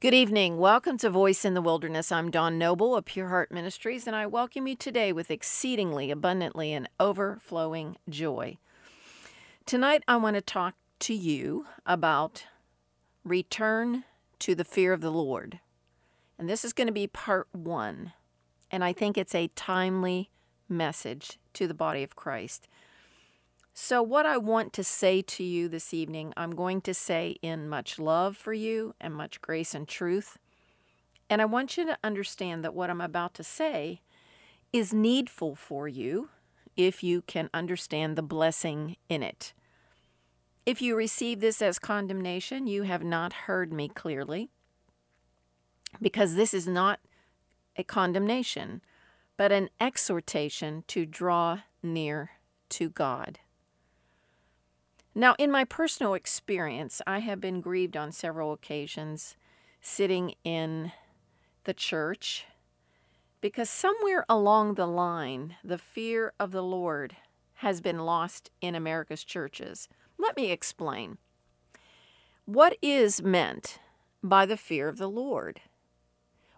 Good evening. Welcome to Voice in the Wilderness. I'm Dawn Noble of Pure Heart Ministries, and I welcome you today with exceedingly abundantly and overflowing joy. Tonight, I want to talk to you about return to the fear of the Lord. And this is going to be part one. And I think it's a timely message to the body of Christ. So, what I want to say to you this evening, I'm going to say in much love for you and much grace and truth. And I want you to understand that what I'm about to say is needful for you if you can understand the blessing in it. If you receive this as condemnation, you have not heard me clearly, because this is not a condemnation, but an exhortation to draw near to God. Now, in my personal experience, I have been grieved on several occasions sitting in the church because somewhere along the line, the fear of the Lord has been lost in America's churches. Let me explain. What is meant by the fear of the Lord?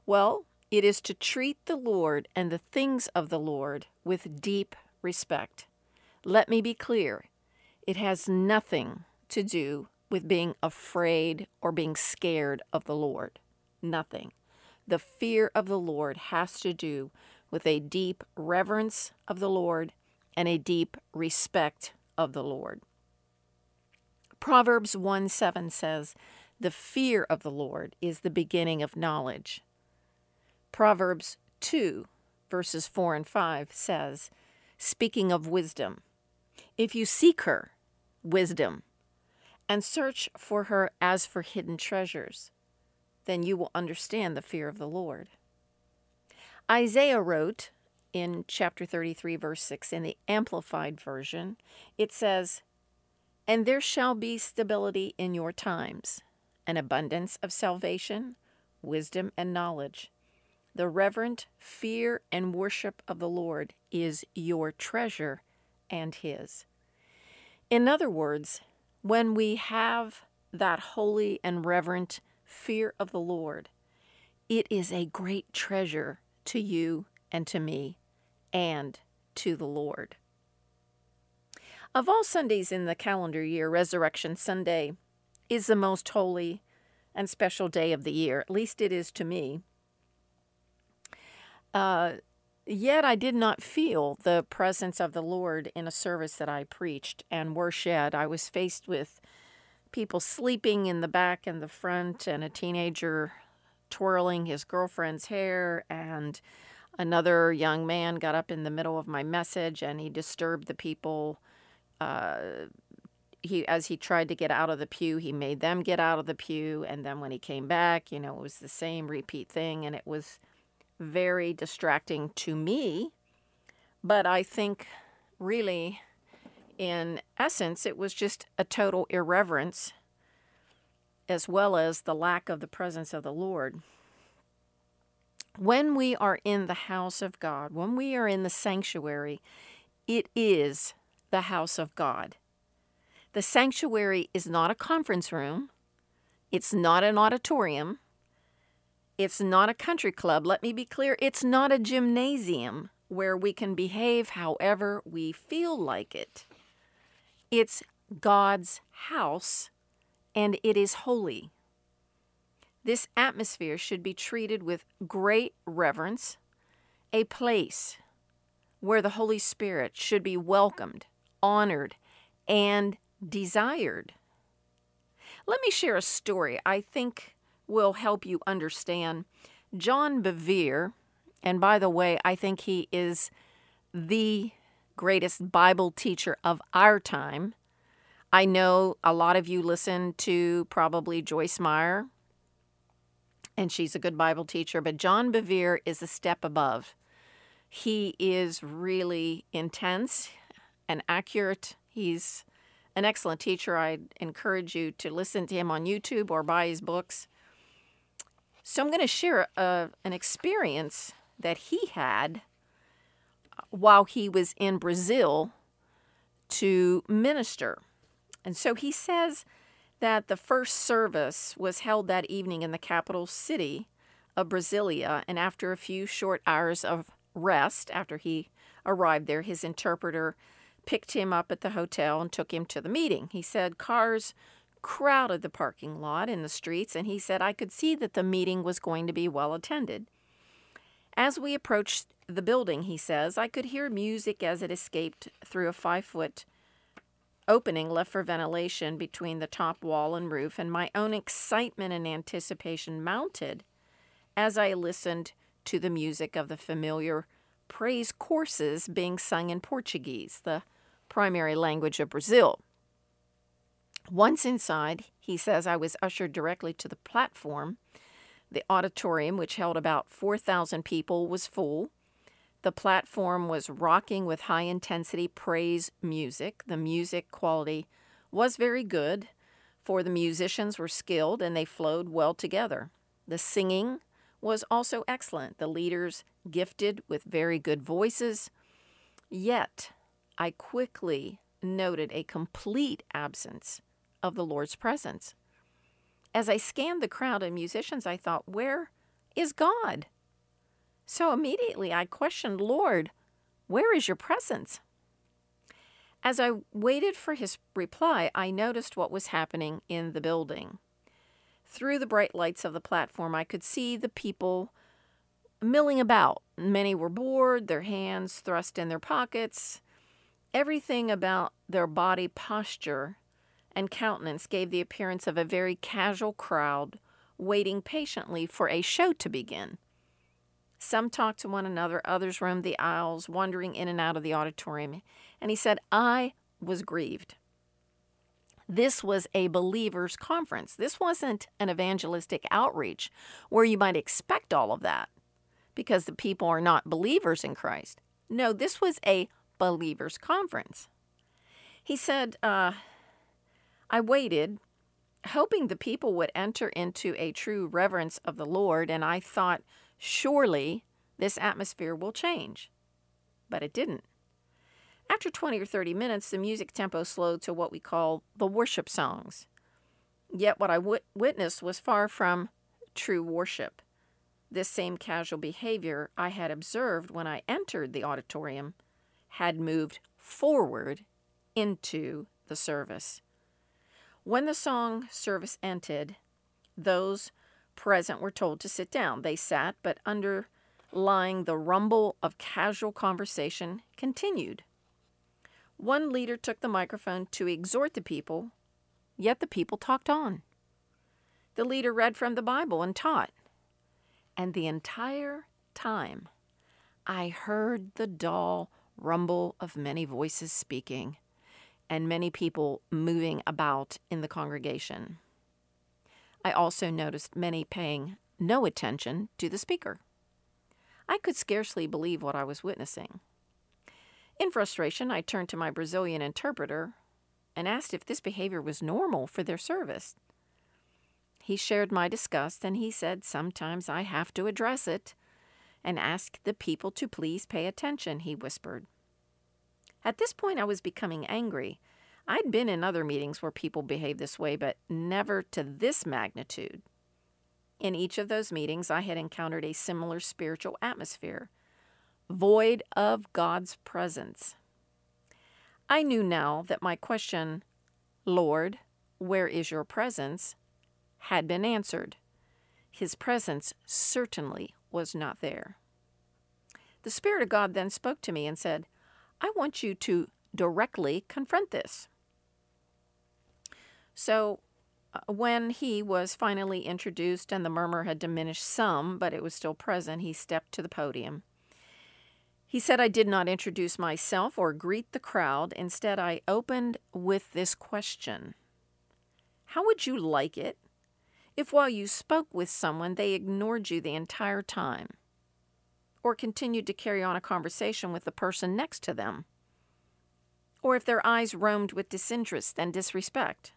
Well, it is to treat the Lord and the things of the Lord with deep respect. Let me be clear it has nothing to do with being afraid or being scared of the Lord. Nothing. The fear of the Lord has to do with a deep reverence of the Lord and a deep respect of the Lord. Proverbs 1 7 says, The fear of the Lord is the beginning of knowledge. Proverbs 2, verses 4 and 5 says, Speaking of wisdom, if you seek her, wisdom, and search for her as for hidden treasures, then you will understand the fear of the Lord. Isaiah wrote in chapter 33, verse 6, in the Amplified Version, it says, And there shall be stability in your times, an abundance of salvation, wisdom, and knowledge. The reverent fear and worship of the Lord is your treasure and His. In other words, when we have that holy and reverent fear of the Lord, it is a great treasure to you and to me and to the Lord. Of all Sundays in the calendar year, Resurrection Sunday is the most holy and special day of the year. At least it is to me. Uh, Yet I did not feel the presence of the Lord in a service that I preached and worshiped. I was faced with people sleeping in the back and the front, and a teenager twirling his girlfriend's hair, and another young man got up in the middle of my message and he disturbed the people. Uh, he as he tried to get out of the pew, he made them get out of the pew, and then when he came back, you know, it was the same repeat thing, and it was very distracting to me. But I think really, in essence, it was just a total irreverence as well as the lack of the presence of the Lord. When we are in the house of God, when we are in the sanctuary, it is the house of God. The sanctuary is not a conference room, it's not an auditorium, it's not a country club. Let me be clear. It's not a gymnasium where we can behave however we feel like it. It's God's house and it is holy. This atmosphere should be treated with great reverence, a place where the Holy Spirit should be welcomed, honored, and desired. Let me share a story I think will help you understand. John Bevere, and by the way, I think he is the greatest Bible teacher of our time. I know a lot of you listen to probably Joyce Meyer, and she's a good Bible teacher, but John Bevere is a step above. He is really intense and accurate. He's an excellent teacher. I'd encourage you to listen to him on YouTube or buy his books. So I'm going to share a, an experience that he had uh, while he was in Brazil to minister. And so he says that the first service was held that evening in the capital city of Brasilia, and after a few short hours of rest, after he arrived there, his interpreter picked him up at the hotel and took him to the meeting. He said cars crowded the parking lot in the streets, and he said I could see that the meeting was going to be well attended. As we approached the building, he says, I could hear music as it escaped through a five foot opening left for ventilation between the top wall and roof, and my own excitement and anticipation mounted as I listened to the music of the familiar praise courses being sung in Portuguese, the primary language of Brazil. Once inside, he says I was ushered directly to the platform. The auditorium, which held about 4,000 people, was full. The platform was rocking with high intensity praise music. The music quality was very good, for the musicians were skilled and they flowed well together. The singing was also excellent. The leaders gifted with very good voices. Yet, I quickly noted a complete absence of the Lord's presence. As I scanned the crowd of musicians, I thought, where is God? So immediately I questioned, Lord, where is your presence? As I waited for his reply, I noticed what was happening in the building. Through the bright lights of the platform, I could see the people milling about. Many were bored, their hands thrust in their pockets. Everything about their body posture and countenance gave the appearance of a very casual crowd waiting patiently for a show to begin. Some talked to one another, others roamed the aisles, wandering in and out of the auditorium. And he said, I was grieved. This was a believers' conference. This wasn't an evangelistic outreach where you might expect all of that because the people are not believers in Christ. No, this was a believers' conference. He said, uh, I waited, hoping the people would enter into a true reverence of the Lord, and I thought, Surely this atmosphere will change. But it didn't. After 20 or 30 minutes, the music tempo slowed to what we call the worship songs. Yet what I w- witnessed was far from true worship. This same casual behavior I had observed when I entered the auditorium had moved forward into the service. When the song service ended, those present were told to sit down. They sat, but underlying the rumble of casual conversation continued. One leader took the microphone to exhort the people, yet the people talked on. The leader read from the Bible and taught. And the entire time, I heard the dull rumble of many voices speaking and many people moving about in the congregation. I also noticed many paying no attention to the speaker. I could scarcely believe what I was witnessing. In frustration, I turned to my Brazilian interpreter and asked if this behavior was normal for their service. He shared my disgust and he said, Sometimes I have to address it and ask the people to please pay attention, he whispered. At this point, I was becoming angry I'd been in other meetings where people behaved this way, but never to this magnitude. In each of those meetings, I had encountered a similar spiritual atmosphere, void of God's presence. I knew now that my question, Lord, where is your presence, had been answered. His presence certainly was not there. The Spirit of God then spoke to me and said, I want you to directly confront this. So, uh, when he was finally introduced and the murmur had diminished some, but it was still present, he stepped to the podium. He said, I did not introduce myself or greet the crowd. Instead, I opened with this question How would you like it if while you spoke with someone they ignored you the entire time or continued to carry on a conversation with the person next to them? Or if their eyes roamed with disinterest and disrespect?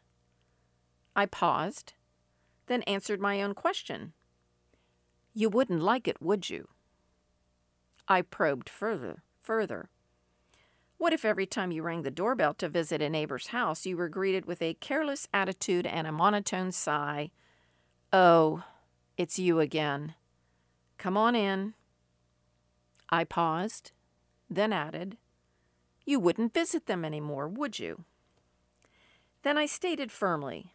I paused, then answered my own question. You wouldn't like it, would you? I probed further, further. What if every time you rang the doorbell to visit a neighbor's house, you were greeted with a careless attitude and a monotone sigh? Oh, it's you again. Come on in. I paused, then added, You wouldn't visit them any more, would you? Then I stated firmly,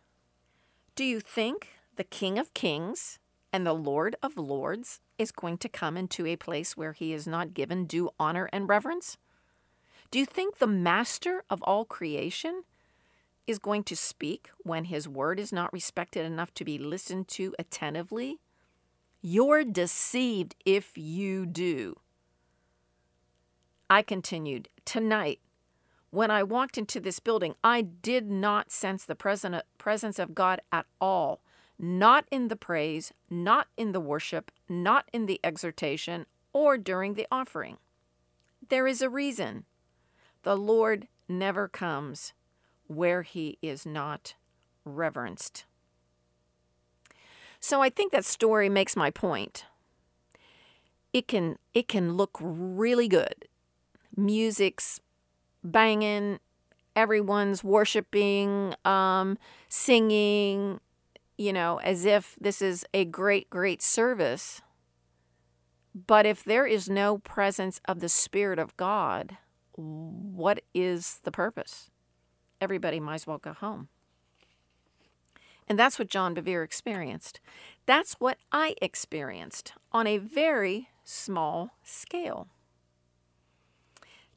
Do you think the King of Kings and the Lord of Lords is going to come into a place where he is not given due honor and reverence? Do you think the Master of all creation is going to speak when his word is not respected enough to be listened to attentively? You're deceived if you do. I continued, Tonight, when I walked into this building, I did not sense the presence of God at all. Not in the praise, not in the worship, not in the exhortation, or during the offering. There is a reason. The Lord never comes where he is not reverenced. So I think that story makes my point. It can it can look really good. Music's banging, everyone's worshiping, um, singing, you know, as if this is a great, great service. But if there is no presence of the Spirit of God, what is the purpose? Everybody might as well go home. And that's what John Bevere experienced. That's what I experienced on a very small scale.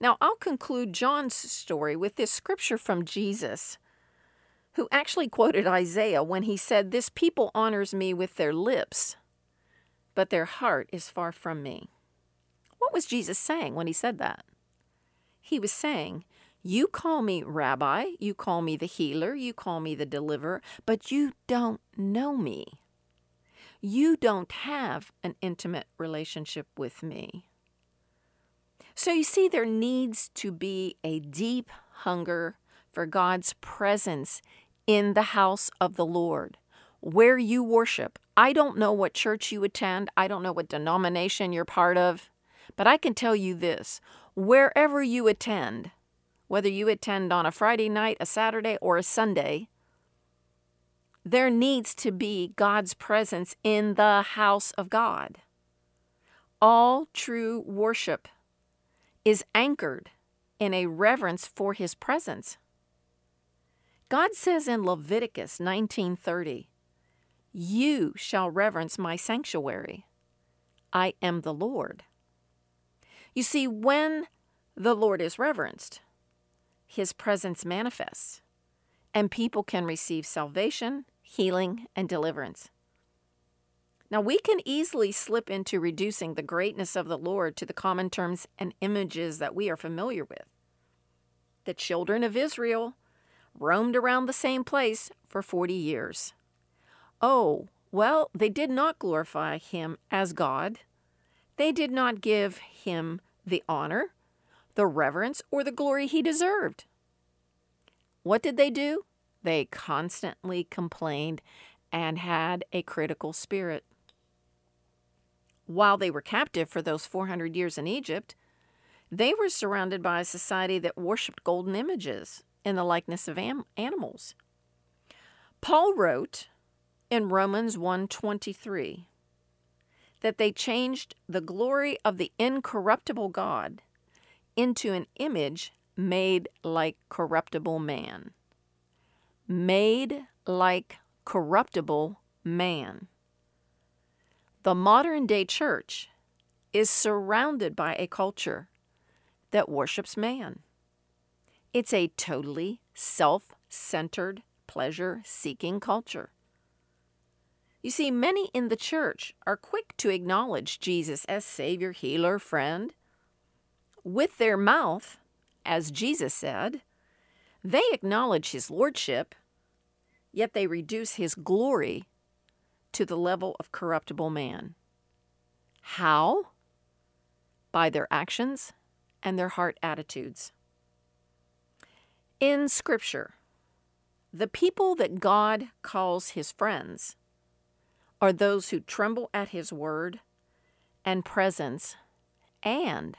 Now, I'll conclude John's story with this scripture from Jesus, who actually quoted Isaiah when he said, This people honors me with their lips, but their heart is far from me. What was Jesus saying when he said that? He was saying, You call me rabbi, you call me the healer, you call me the deliverer, but you don't know me. You don't have an intimate relationship with me. So you see, there needs to be a deep hunger for God's presence in the house of the Lord, where you worship. I don't know what church you attend, I don't know what denomination you're part of, but I can tell you this wherever you attend, whether you attend on a Friday night, a Saturday, or a Sunday, there needs to be God's presence in the house of God. All true worship is anchored in a reverence for his presence. God says in Leviticus 19:30, "You shall reverence my sanctuary. I am the Lord." You see, when the Lord is reverenced, his presence manifests, and people can receive salvation, healing, and deliverance. Now, we can easily slip into reducing the greatness of the Lord to the common terms and images that we are familiar with. The children of Israel roamed around the same place for 40 years. Oh, well, they did not glorify him as God. They did not give him the honor, the reverence, or the glory he deserved. What did they do? They constantly complained and had a critical spirit while they were captive for those 400 years in Egypt, they were surrounded by a society that worshiped golden images in the likeness of am- animals. Paul wrote in Romans 1:23 that they changed the glory of the incorruptible God into an image made like corruptible man. Made like corruptible man. The modern day church is surrounded by a culture that worships man. It's a totally self centered, pleasure seeking culture. You see, many in the church are quick to acknowledge Jesus as Savior, healer, friend. With their mouth, as Jesus said, they acknowledge his lordship, yet they reduce his glory to the level of corruptible man. How? By their actions and their heart attitudes. In Scripture, the people that God calls his friends are those who tremble at his word and presence and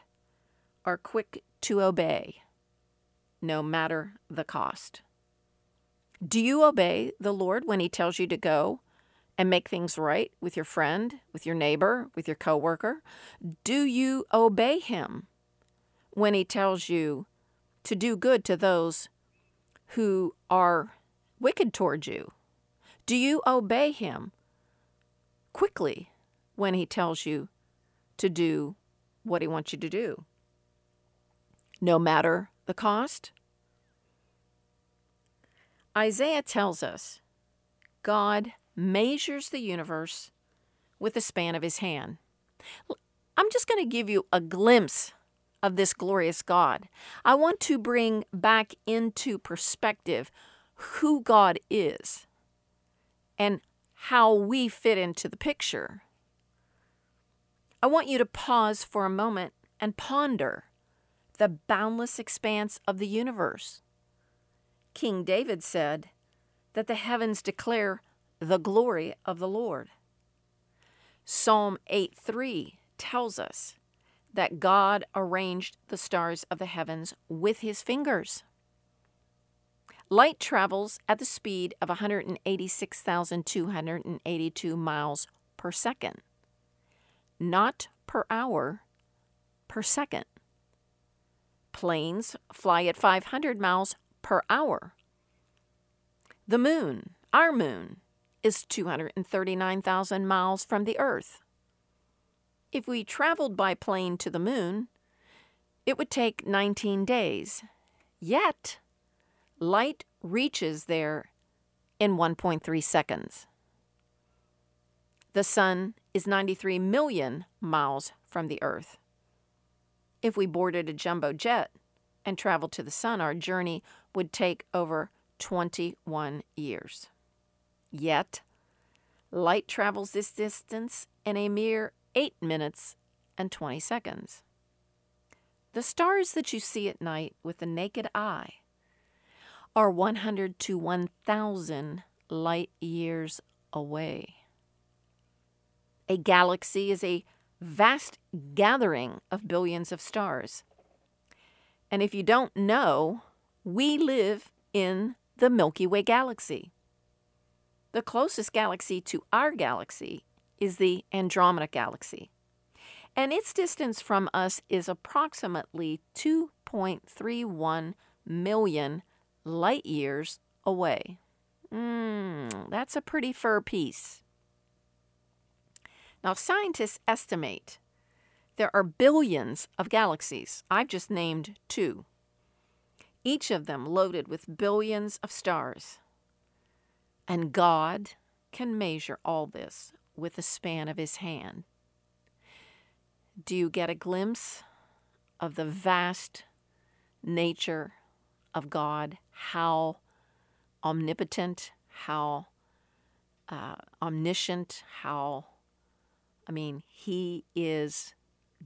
are quick to obey. no matter the cost. Do you obey the Lord when He tells you to go and make things right with your friend, with your neighbor, with your coworker? Do you obey Him when He tells you to do good to those who are wicked towards you? Do you obey Him quickly when He tells you to do what He wants you to do? No matter the cost? Isaiah tells us God measures the universe with the span of his hand. I'm just going to give you a glimpse of this glorious God. I want to bring back into perspective who God is and how we fit into the picture. I want you to pause for a moment and ponder the boundless expanse of the universe. King David said that the heavens declare the glory of the Lord. Psalm 8 3 tells us that God arranged the stars of the heavens with his fingers. Light travels at the speed of 186,282 miles per second, not per hour, per second. Planes fly at 500 miles per hour. The moon, our moon, is 239,000 miles from the Earth. If we traveled by plane to the moon, it would take 19 days. Yet, light reaches there in 1.3 seconds. The sun is 93 million miles from the Earth. If we boarded a jumbo jet and traveled to the sun, our journey would take over 21 years. Yet, light travels this distance in a mere 8 minutes and 20 seconds. The stars that you see at night with the naked eye are 100 to 1,000 light years away. A galaxy is a vast gathering of billions of stars. And if you don't know, we live in the Milky Way galaxy. The closest galaxy to our galaxy is the Andromeda galaxy, and its distance from us is approximately 2.31 million light years away. Mm, that's a pretty fur piece. Now, scientists estimate there are billions of galaxies. I've just named two, each of them loaded with billions of stars. And God can measure all this with the span of his hand. Do you get a glimpse of the vast nature of God? How omnipotent, how uh, omniscient, how I mean, He is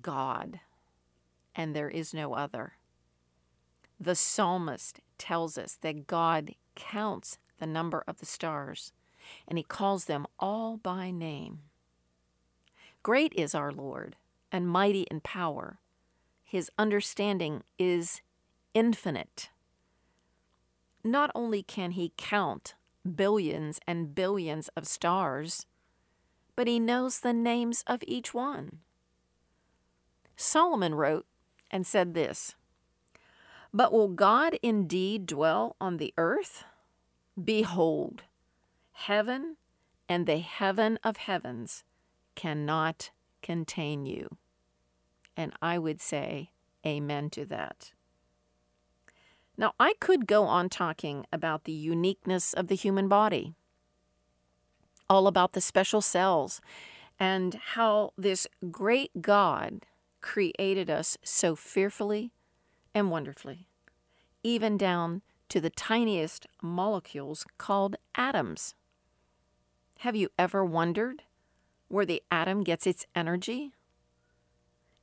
God, and there is no other. The psalmist tells us that God counts the number of the stars, and He calls them all by name. Great is our Lord, and mighty in power. His understanding is infinite. Not only can He count billions and billions of stars, but he knows the names of each one. Solomon wrote and said this But will God indeed dwell on the earth? Behold, heaven and the heaven of heavens cannot contain you. And I would say, Amen to that. Now, I could go on talking about the uniqueness of the human body all about the special cells and how this great God created us so fearfully and wonderfully, even down to the tiniest molecules called atoms. Have you ever wondered where the atom gets its energy?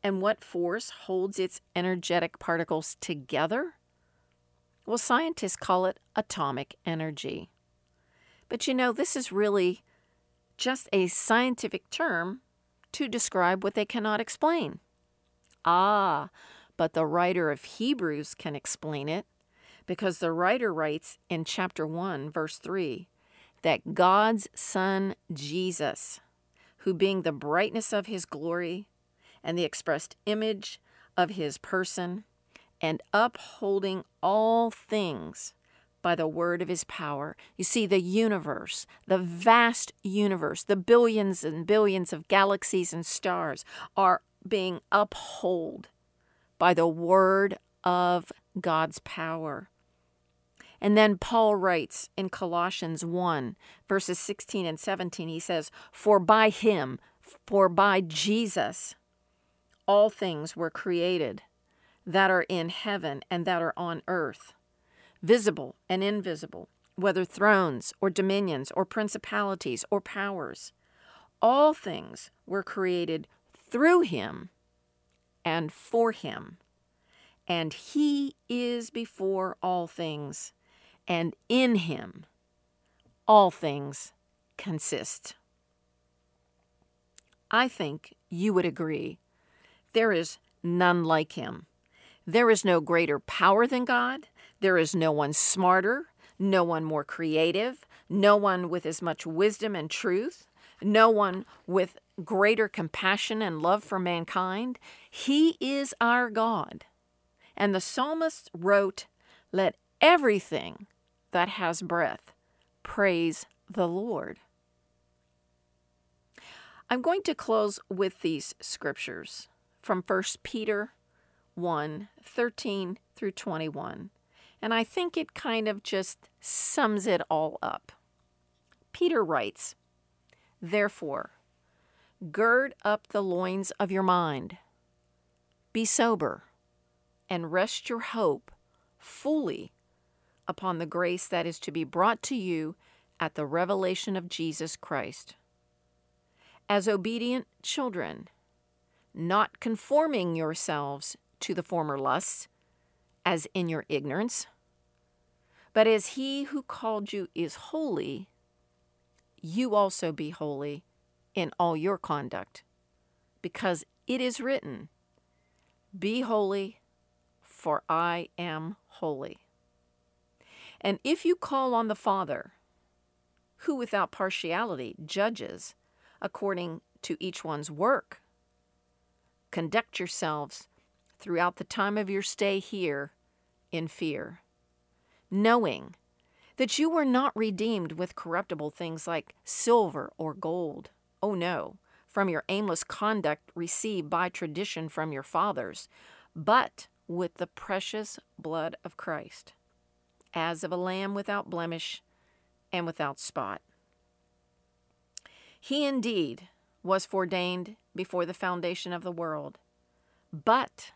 And what force holds its energetic particles together? Well, scientists call it atomic energy. But you know, this is really just a scientific term to describe what they cannot explain. Ah, but the writer of Hebrews can explain it because the writer writes in chapter 1, verse 3, that God's Son Jesus, who being the brightness of his glory and the expressed image of his person, and upholding all things by the word of his power. You see, the universe, the vast universe, the billions and billions of galaxies and stars are being upheld by the word of God's power. And then Paul writes in Colossians 1, verses 16 and 17, he says, For by him, for by Jesus, all things were created that are in heaven and that are on earth, visible and invisible, whether thrones or dominions or principalities or powers. All things were created through him and for him. And he is before all things, and in him all things consist. I think you would agree there is none like him. There is no greater power than God. There is no one smarter, no one more creative, no one with as much wisdom and truth, no one with greater compassion and love for mankind. He is our God. And the psalmist wrote, Let everything that has breath praise the Lord. I'm going to close with these scriptures from 1 Peter 1 13 through 21. And I think it kind of just sums it all up. Peter writes, Therefore, gird up the loins of your mind, be sober, and rest your hope fully upon the grace that is to be brought to you at the revelation of Jesus Christ. As obedient children, not conforming yourselves to the former lusts, as in your ignorance. But as he who called you is holy, you also be holy in all your conduct, because it is written, Be holy, for I am holy. And if you call on the Father, who without partiality judges according to each one's work, conduct yourselves throughout the time of your stay here in fear, knowing that you were not redeemed with corruptible things like silver or gold. Oh no, from your aimless conduct received by tradition from your fathers, but with the precious blood of Christ, as of a lamb without blemish and without spot. He indeed was foreordained before the foundation of the world, but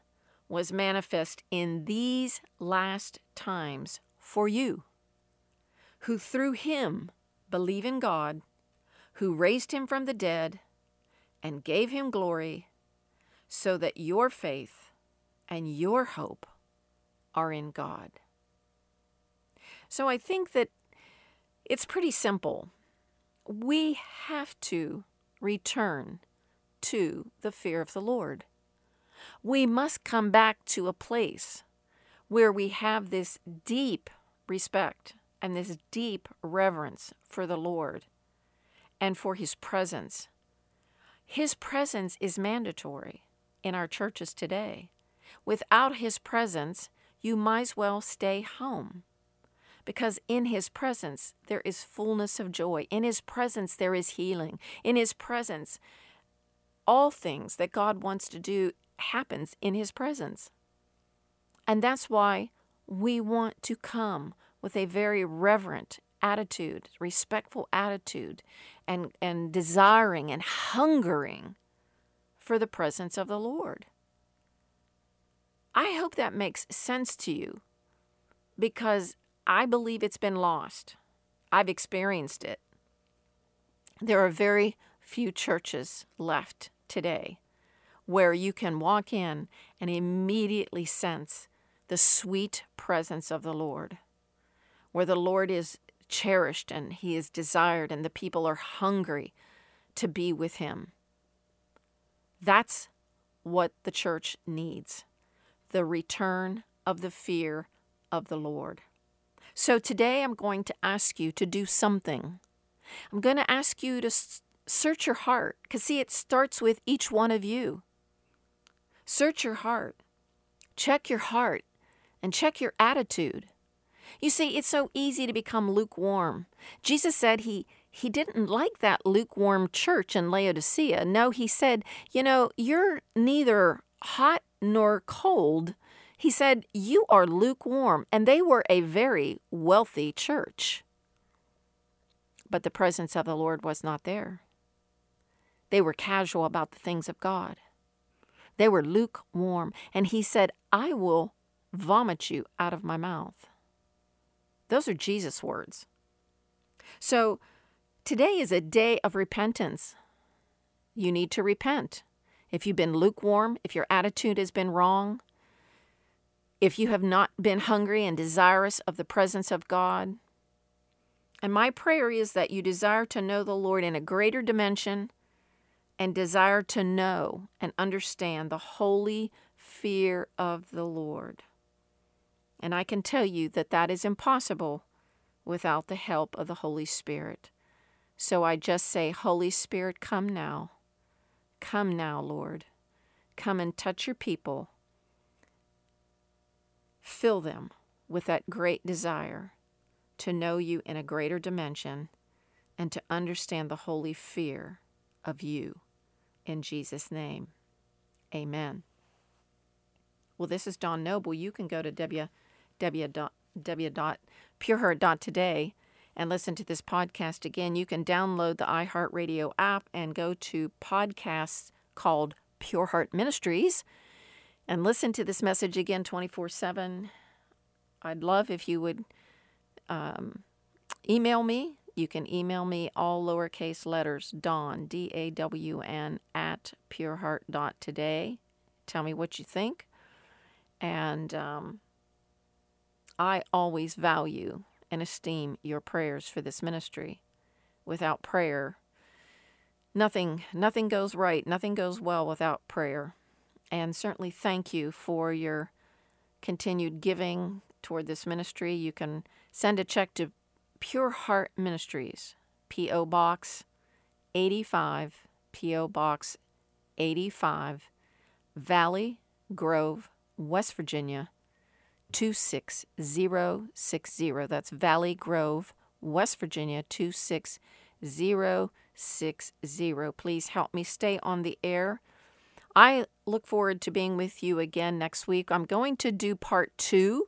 was manifest in these last times for you, who through him believe in God, who raised him from the dead and gave him glory, so that your faith and your hope are in God. So I think that it's pretty simple. We have to return to the fear of the Lord we must come back to a place where we have this deep respect and this deep reverence for the Lord and for His presence. His presence is mandatory in our churches today. Without His presence, you might as well stay home. Because in His presence, there is fullness of joy. In His presence, there is healing. In His presence, all things that God wants to do happens in His presence. And that's why we want to come with a very reverent attitude, respectful attitude, and, and desiring and hungering for the presence of the Lord. I hope that makes sense to you because I believe it's been lost. I've experienced it. There are very few churches left today where you can walk in and immediately sense the sweet presence of the Lord, where the Lord is cherished and he is desired and the people are hungry to be with him. That's what the church needs the return of the fear of the Lord. So today I'm going to ask you to do something. I'm going to ask you to search your heart, because see, it starts with each one of you. Search your heart, check your heart, and check your attitude. You see, it's so easy to become lukewarm. Jesus said he he didn't like that lukewarm church in Laodicea. No, he said, you know, you're neither hot nor cold. He said, you are lukewarm. And they were a very wealthy church. But the presence of the Lord was not there. They were casual about the things of God. They were lukewarm. And he said, I will vomit you out of my mouth. Those are Jesus' words. So today is a day of repentance. You need to repent. If you've been lukewarm, if your attitude has been wrong, if you have not been hungry and desirous of the presence of God. And my prayer is that you desire to know the Lord in a greater dimension and desire to know and understand the holy fear of the Lord. And I can tell you that that is impossible without the help of the Holy Spirit. So I just say, Holy Spirit, come now. Come now, Lord. Come and touch your people. Fill them with that great desire to know you in a greater dimension and to understand the holy fear of you. In Jesus' name, amen. Well, this is Dawn Noble. You can go to www.pureheart.today and listen to this podcast again. You can download the iHeartRadio app and go to podcasts called Pure Heart Ministries and listen to this message again 24 7. I'd love if you would um, email me you can email me all lowercase letters, Dawn, D A W N, at pureheart.today. Tell me what you think. And um, I always value and esteem your prayers for this ministry. Without prayer, nothing nothing goes right, nothing goes well without prayer. And certainly thank you for your continued giving toward this ministry. You can send a check to Pure Heart Ministries, P.O. Box 85, P.O. Box 85, Valley Grove, West Virginia 26060. That's Valley Grove, West Virginia 26060. Please help me stay on the air. I look forward to being with you again next week. I'm going to do part two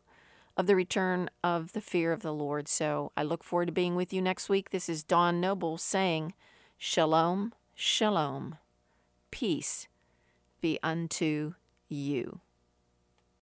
of the return of the fear of the Lord. So I look forward to being with you next week. This is Dawn Noble saying, Shalom, Shalom, peace be unto you.